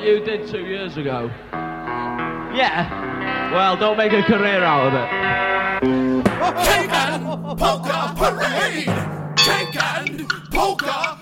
what you did two years ago? Yeah. Well, don't make a career out of it. Cake and Polka Parade! Cake and Polka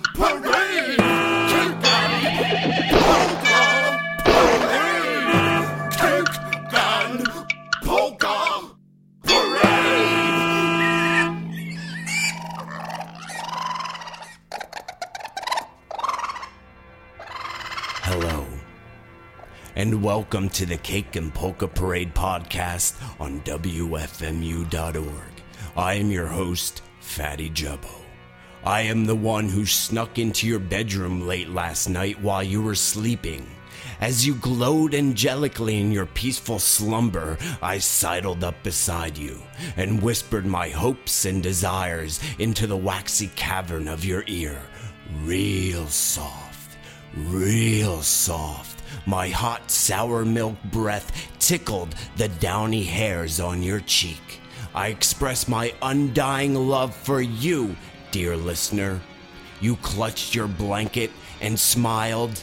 welcome to the Cake and Polka Parade podcast on WFMU.org. I am your host, Fatty Jubbo. I am the one who snuck into your bedroom late last night while you were sleeping. As you glowed angelically in your peaceful slumber, I sidled up beside you and whispered my hopes and desires into the waxy cavern of your ear, real soft real soft. My hot sour milk breath tickled the downy hairs on your cheek. I express my undying love for you, dear listener. You clutched your blanket and smiled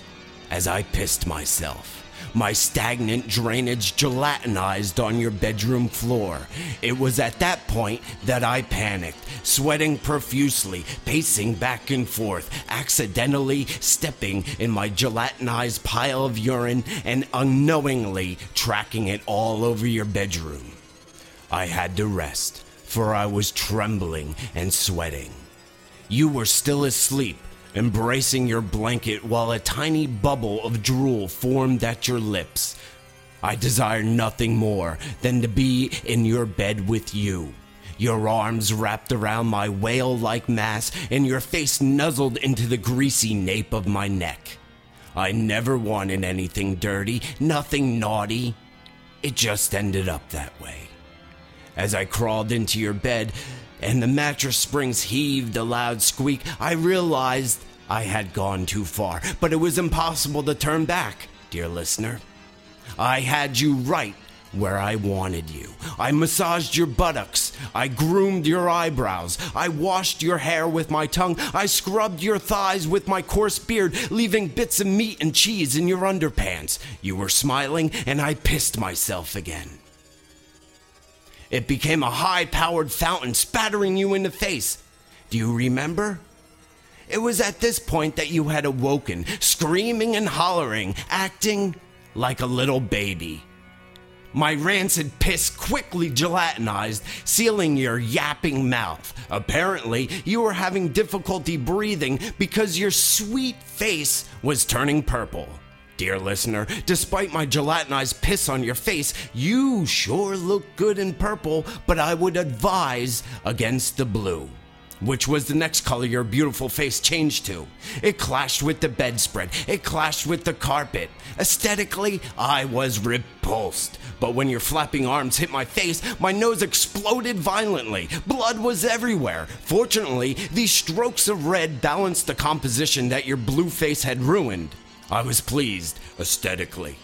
as I pissed myself. My stagnant drainage gelatinized on your bedroom floor. It was at that point that I panicked, sweating profusely, pacing back and forth, accidentally stepping in my gelatinized pile of urine and unknowingly tracking it all over your bedroom. I had to rest, for I was trembling and sweating. You were still asleep, embracing your blanket while a tiny bubble of drool formed at your lips. I desire nothing more than to be in your bed with you. Your arms wrapped around my whale like mass and your face nuzzled into the greasy nape of my neck. I never wanted anything dirty, nothing naughty. It just ended up that way. As I crawled into your bed and the mattress springs heaved a loud squeak, I realized I had gone too far, but it was impossible to turn back, dear listener. I had you right where I wanted you. I massaged your buttocks. I groomed your eyebrows. I washed your hair with my tongue. I scrubbed your thighs with my coarse beard, leaving bits of meat and cheese in your underpants. You were smiling, and I pissed myself again. It became a high powered fountain spattering you in the face. Do you remember? It was at this point that you had awoken, screaming and hollering, acting like a little baby. My rancid piss quickly gelatinized, sealing your yapping mouth. Apparently, you were having difficulty breathing because your sweet face was turning purple. Dear listener, despite my gelatinized piss on your face, you sure look good in purple, but I would advise against the blue. Which was the next color your beautiful face changed to. It clashed with the bedspread. It clashed with the carpet. Aesthetically, I was repulsed. But when your flapping arms hit my face, my nose exploded violently. Blood was everywhere. Fortunately, these strokes of red balanced the composition that your blue face had ruined. I was pleased, aesthetically.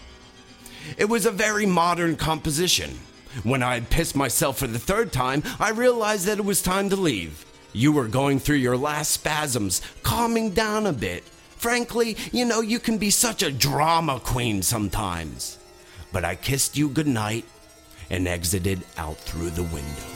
It was a very modern composition. When I had pissed myself for the third time, I realized that it was time to leave. You were going through your last spasms, calming down a bit. Frankly, you know, you can be such a drama queen sometimes. But I kissed you goodnight and exited out through the window.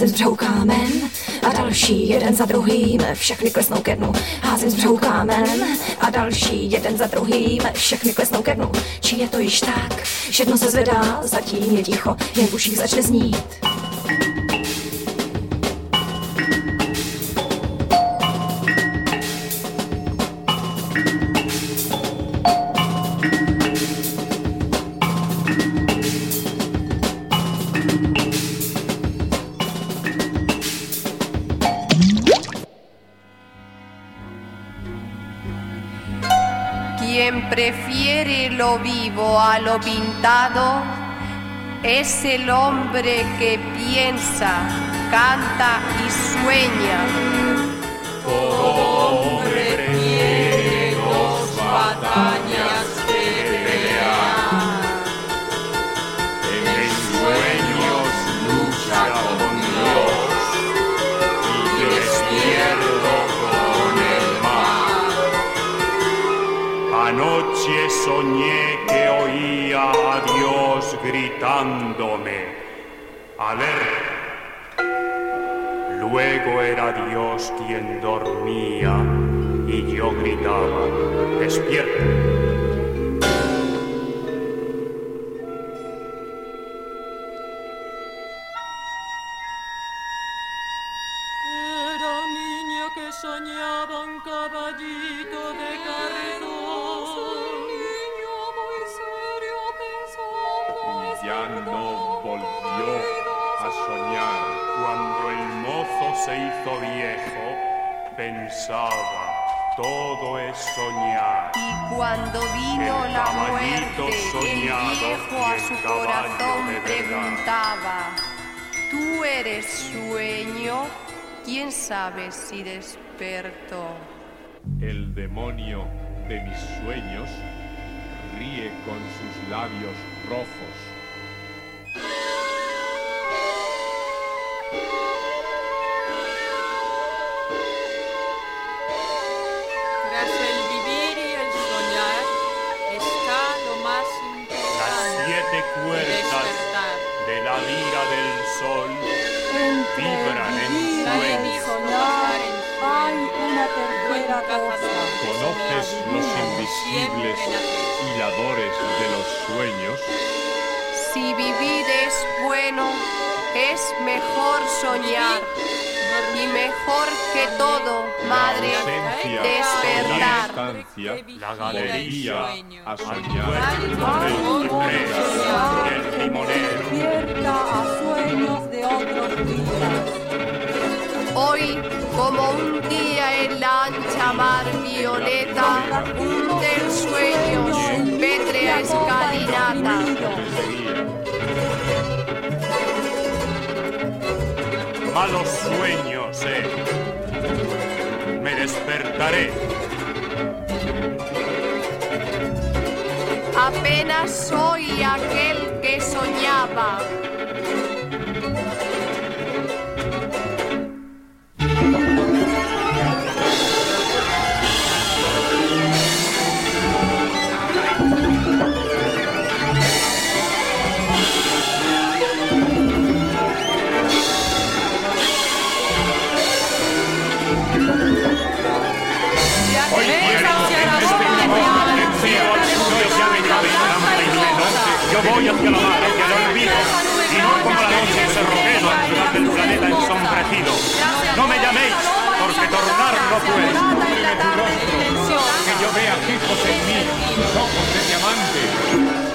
Házím střehu kámen a další jeden za druhým, všechny klesnou ke dnu. Házím střehu kámen a další jeden za druhým, všechny klesnou ke dnu. Či je to již tak, všechno se zvedá, zatím je ticho, jen v uších začne znít. Lo vivo a lo pintado es el hombre que piensa, canta y sueña. Anoche soñé que oía a Dios gritándome, alerta. Luego era Dios quien dormía y yo gritaba, despierta. Soñar. Y cuando vino El la muerte, el viejo a su corazón preguntaba, ¿tú eres sueño? ¿Quién sabe si despertó? El demonio de mis sueños ríe con sus labios rojos. Siete cuerdas de la lira del sol vibran en sueños. hay una tercera cosa. ¿Conoces los invisibles hiladores de los sueños? Si vivir es bueno, es mejor soñar. Y mejor que todo, madre, despertar. La galería a soñar. el. Despierta a sueños de otros días. Hoy, como un día en la ancha mar violeta, hunde el sueño su pétrea escalinata. Malos sueños, eh. Me despertaré. Apenas soy aquel que soñaba. No me llaméis, porque tornar no puedo. tarde silenciosa. Que yo vea fijos en mí tus ojos de diamante.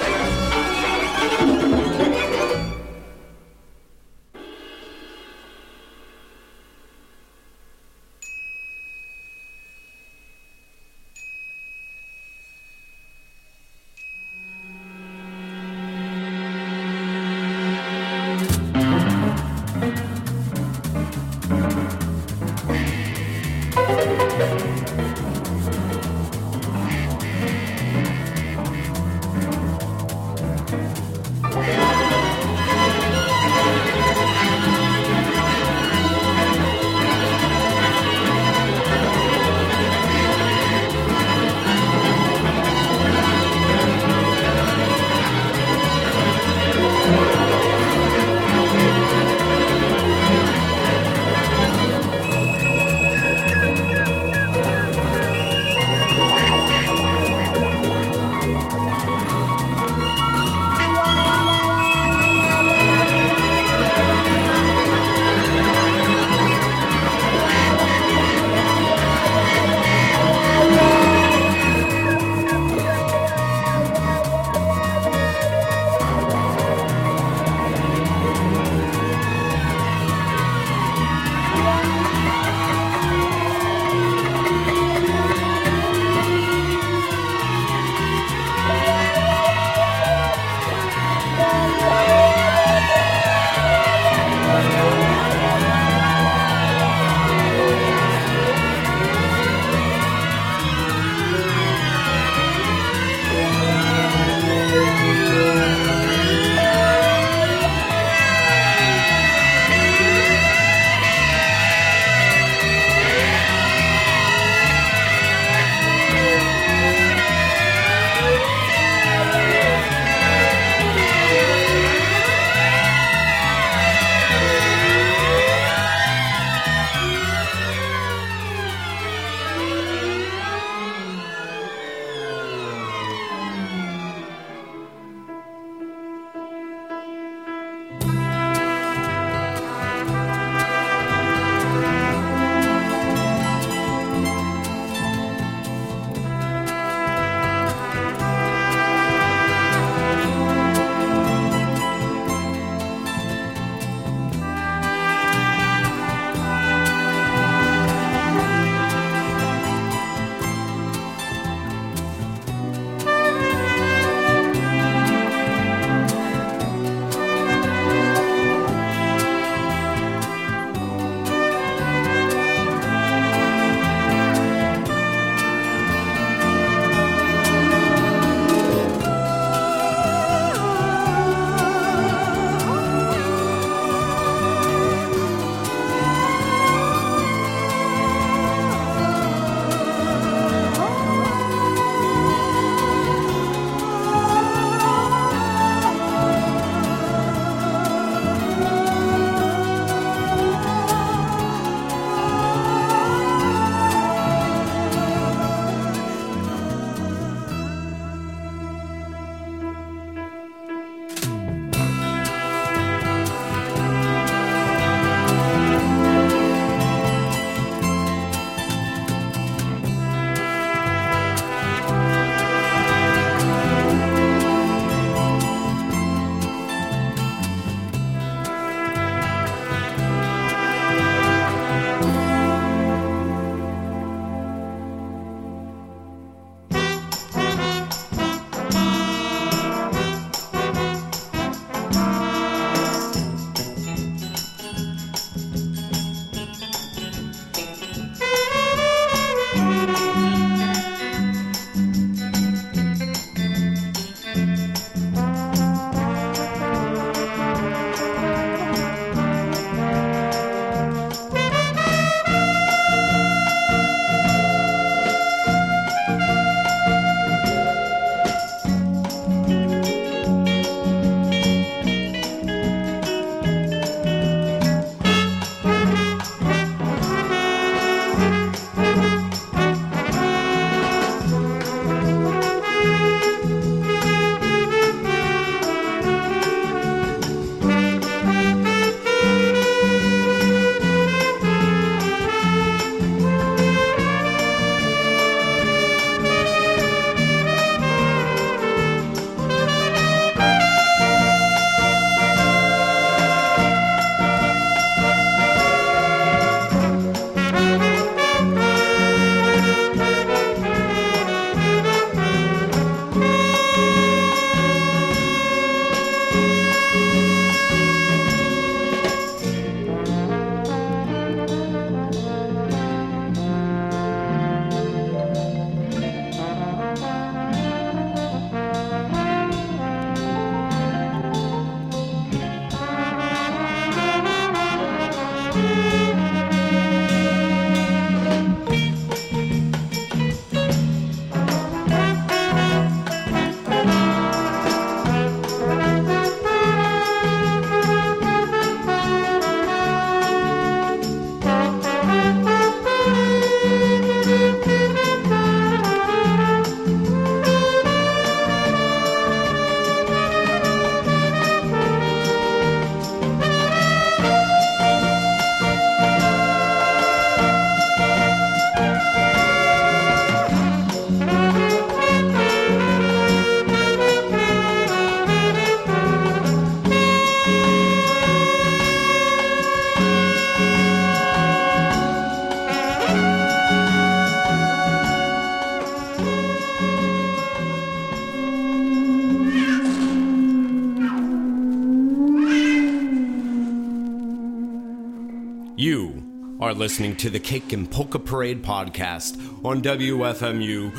Are listening to the Cake and Polka Parade podcast on WFMU.org.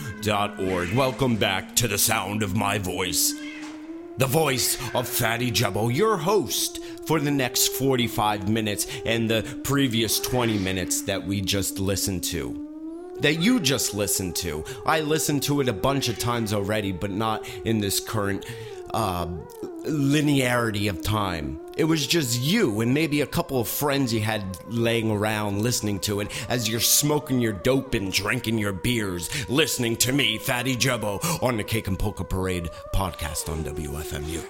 Welcome back to the sound of my voice. The voice of Fatty Jubbo, your host for the next 45 minutes and the previous 20 minutes that we just listened to. That you just listened to. I listened to it a bunch of times already, but not in this current uh, linearity of time. It was just you and maybe a couple of friends you had laying around listening to it as you're smoking your dope and drinking your beers, listening to me, Fatty Jubbo, on the Cake and Polka Parade podcast on WFMU.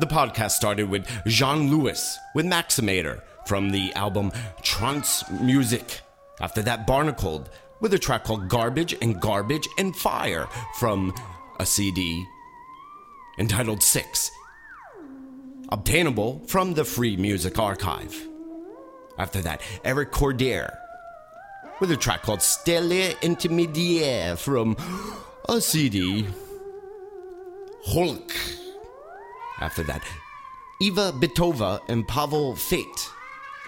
The podcast started with Jean Louis with Maximator from the album Trance Music. After that, Barnacled with a track called Garbage and Garbage and Fire from a CD entitled Six, obtainable from the Free Music Archive. After that, Eric Cordier with a track called Stellair Intermediaire from a CD Houlque. After that, Iva Bittova and Pavel Fajt,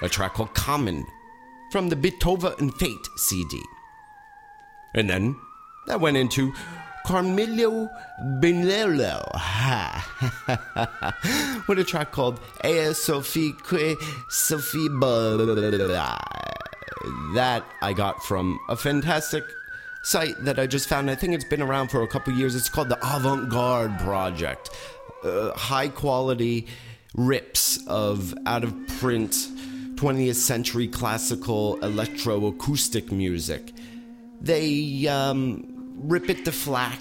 a track called Kamen from the Bittova and Fajt CD. And then that went into Carmelo Bernaola with a track called Ea Sophie Que Sophie That I got from a fantastic site that I just found. I think it's been around for a couple years. It's called the Avant Garde Project. Uh, high quality rips of out of print 20th century classical electroacoustic music. They um, rip it to FLAC.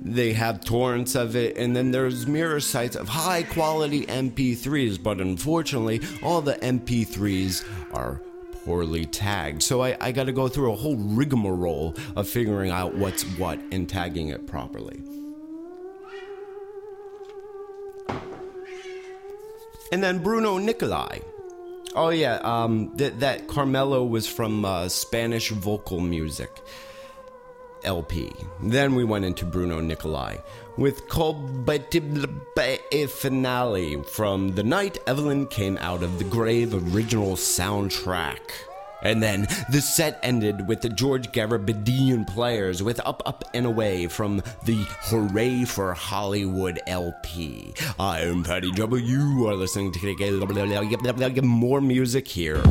They have torrents of it, and then there's mirror sites of high quality MP3s, but unfortunately, all the MP3s are poorly tagged. So I, I got to go through a whole rigmarole of figuring out what's what and tagging it properly. And then Bruno Nicolai. Oh yeah, um, that that Carmelo was from uh, Spanish vocal music LP. Then we went into Bruno Nicolai with Colbetible Finale from The Night Evelyn Came Out of the Grave original soundtrack. And then the set ended with the George Garabedian players with Up, Up, and Away from the Hooray for Hollywood LP. I am Patty W. You are listening to more music here.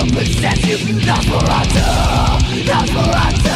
Nosferatu, Nosferatu, Nosferatu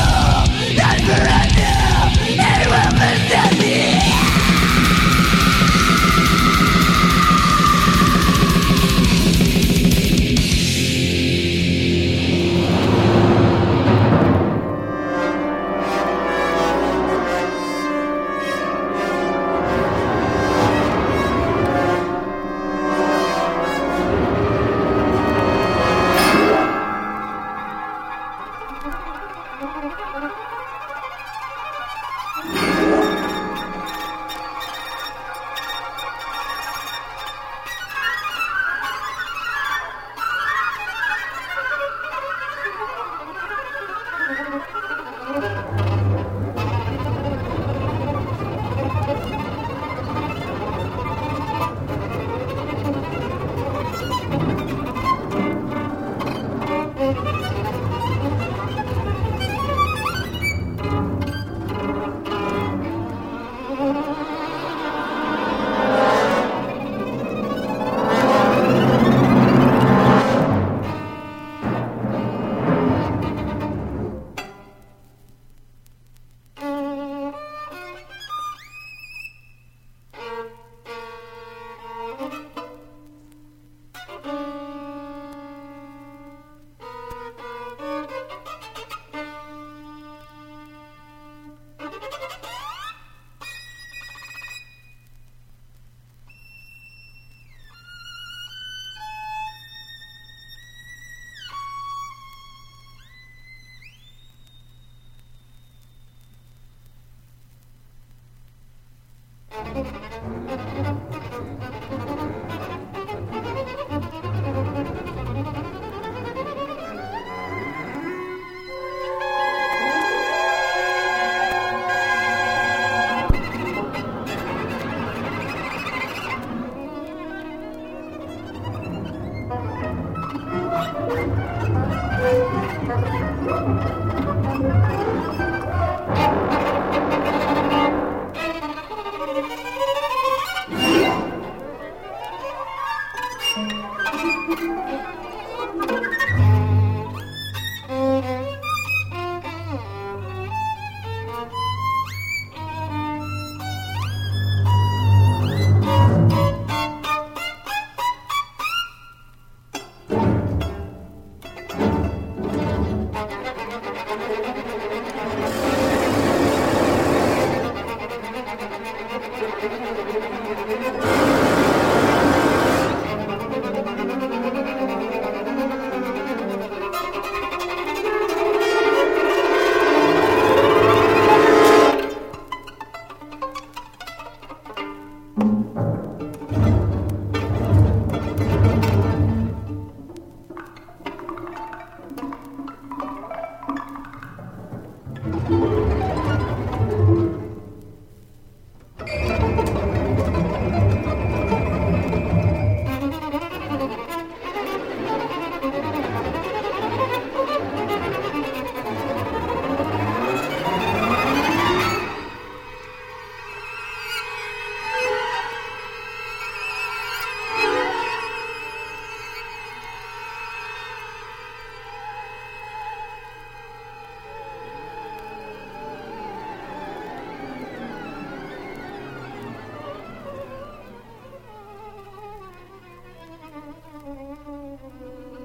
Sinners, sing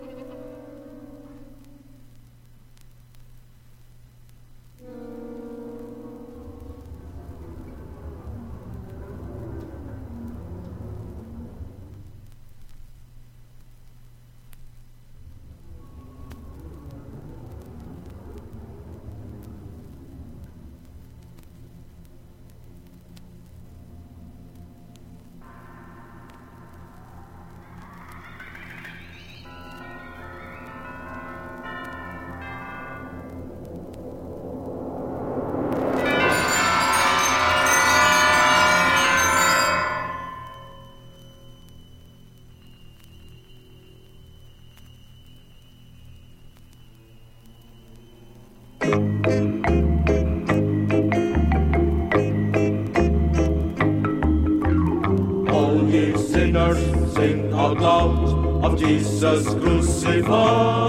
out loud of Jesus crucified.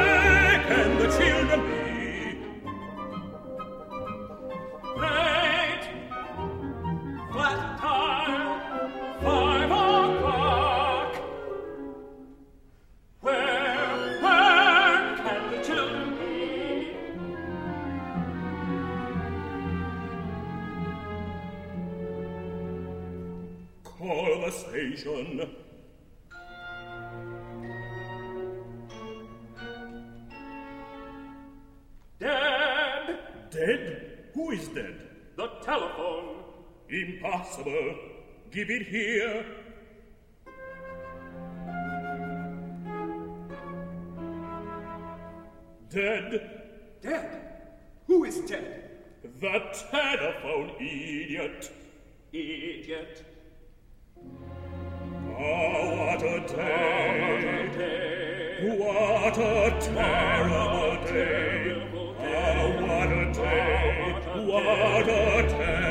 possible. Give it here. Dead. Dead? Who is dead? The telephone idiot. Idiot. Oh, what a ah, day. Oh, what a day. What a ah, terrible day. Oh, what a day. What a day.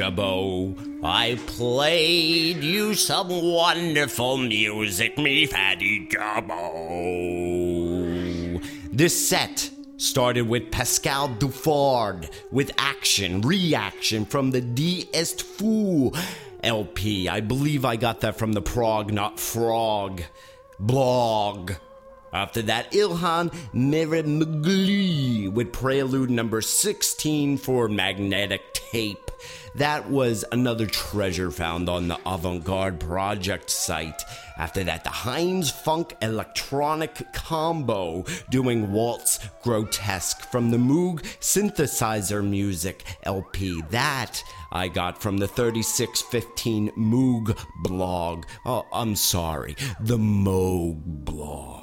I played you some wonderful music, me Fatty Jubbo. This set started with Pascal Duffard with Action, Reaction from the Dieu Est Fou LP. I believe I got that from the Prog, not Frog blog. After that, Ilhan Mimaroglu with Prelude number 16 for Magnetic Tape. That was another treasure found on the Avant Garde Project site. After that, the Heinz Funk Electronic Combo doing Waltz Grotesque from the Moog Synthesizer Music LP. That I got from the 3615 Moog blog. Oh, I'm sorry, the Moog blog.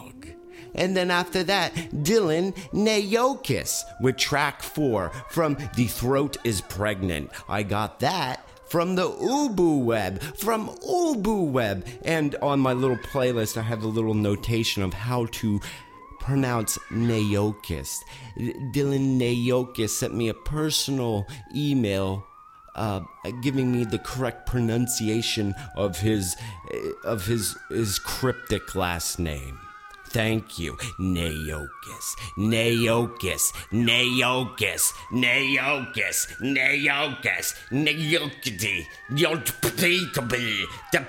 And then after that, Dylan Nyoukis with track four from The Throat is Pregnant. I got that from the Ubu Web, from Ubu Web. And on my little playlist, I have a little notation of how to pronounce Nyoukis. Dylan Nyoukis sent me a personal email uh, giving me the correct pronunciation of his of his his cryptic last name. Thank you, Nyoukis, Nyoukis, Nyoukis, Nyoukis, Nyoukis, Naokity, Noke Kobe, the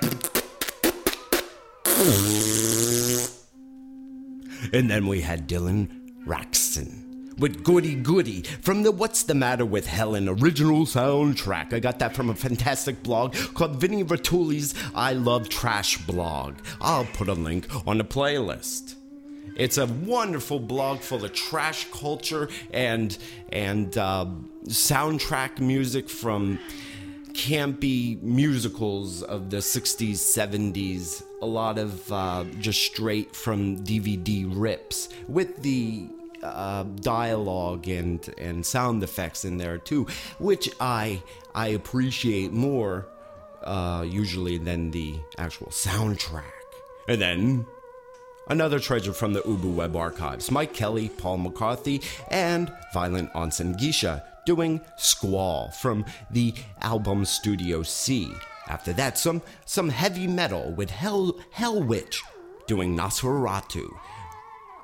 And then we had Dylan Raksin with Goody Goody from the What's the Matter with Helen original soundtrack. I got that from a fantastic blog called Vinny Ratuli's I Love Trash blog. I'll put a link on the playlist. It's a wonderful blog full of trash culture and and uh, soundtrack music from campy musicals of the 60s, 70s. A lot of uh, just straight from DVD rips with the uh, dialogue and and sound effects in there too, which I I appreciate more uh, usually than the actual soundtrack. And then another treasure from the Ubu Web archives: Mike Kelley, Paul McCarthy, and Violent Onsen Geisha doing Squall from the album Studio C. After that, some some heavy metal with Hell Hell Witch doing Nosferatu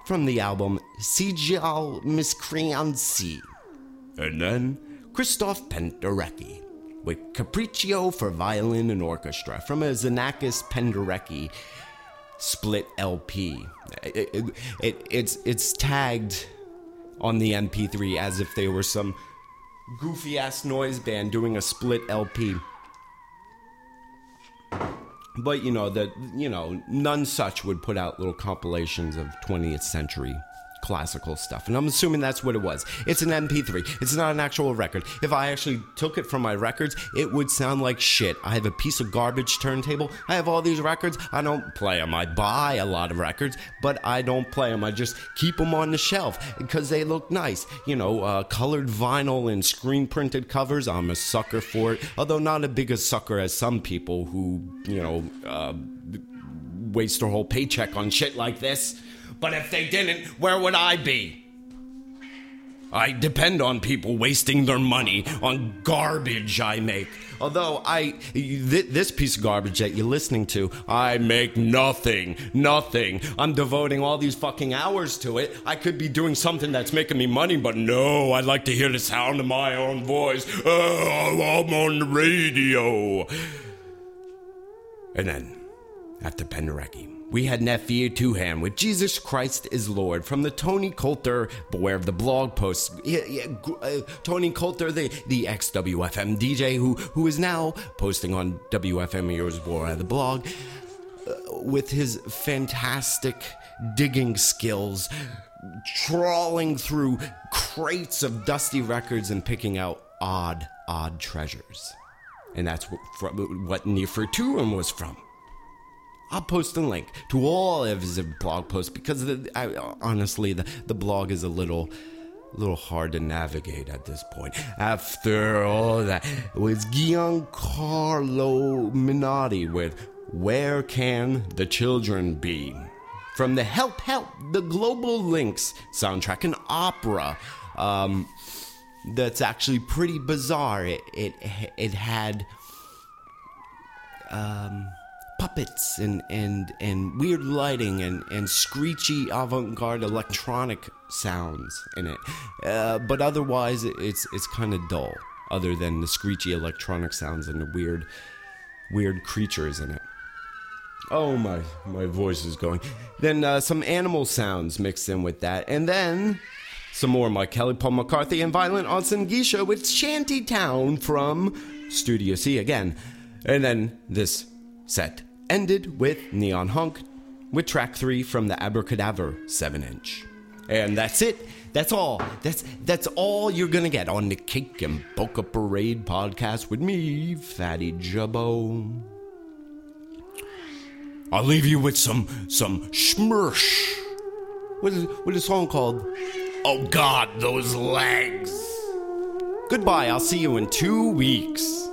from the album Syzygial Miscreancy. And then Krzysztof Penderecki with Capriccio for Violin and Orchestra from a Xenakis Penderecki split LP. It, it, it, it's, it's tagged on the MP3 as if they were some goofy ass noise band doing a split LP. But you know that you know none such would put out little compilations of 20th century classical stuff. And I'm assuming that's what it was. It's an MP3. It's not an actual record. If I actually took it from my records, it would sound like shit. I have a piece of garbage turntable. I have all these records. I don't play them. I buy a lot of records, but I don't play them. I just keep them on the shelf because they look nice. You know, uh, colored vinyl and screen printed covers. I'm a sucker for it. Although not a big a sucker as some people who, you know, uh, waste their whole paycheck on shit like this. But if they didn't, where would I be? I depend on people wasting their money on garbage I make. Although I, th- this piece of garbage that you're listening to, I make nothing, nothing. I'm devoting all these fucking hours to it. I could be doing something that's making me money, but no, I'd like to hear the sound of my own voice. Oh, I'm on the radio. And then, after Penderecki, we had Tuhan with Jesus Christ is Lord from the Tony Coulter Beware of the blog post. Yeah, yeah, uh, Tony Coulter, the, the ex WFM DJ who, who is now posting on WFM Heroes Beware of the blog uh, with his fantastic digging skills, trawling through crates of dusty records and picking out odd, odd treasures. And that's what, from, what was from. I'll post a link to all of his blog posts because the, I, honestly, the, the blog is a little little hard to navigate at this point. After all that, it was Giancarlo Menotti with Where Can the Children Be? from the Help Help the Globolinks soundtrack, an opera. Um, that's actually pretty bizarre. It it it had um, puppets and and and weird lighting and and screechy avant-garde electronic sounds in it. Uh, but otherwise, it's it's kind of dull. Other than the screechy electronic sounds and the weird weird creatures in it. Oh my, my voice is going. Then uh, some animal sounds mixed in with that, and then some more Mike Kelley, Paul McCarthy, and Violent Onsen Geisha with Shantytown from Studio C again. And then this set ended with Neon Hunk with track three from the Abra Cadaver 7 inch. And that's it. That's all. That's that's all you're gonna get on the Cake and Polka Parade podcast with me, Fatty Jubbo. I'll leave you with some some schmursh. What is what is a song called? Oh God, those legs. Goodbye. I'll see you in two weeks.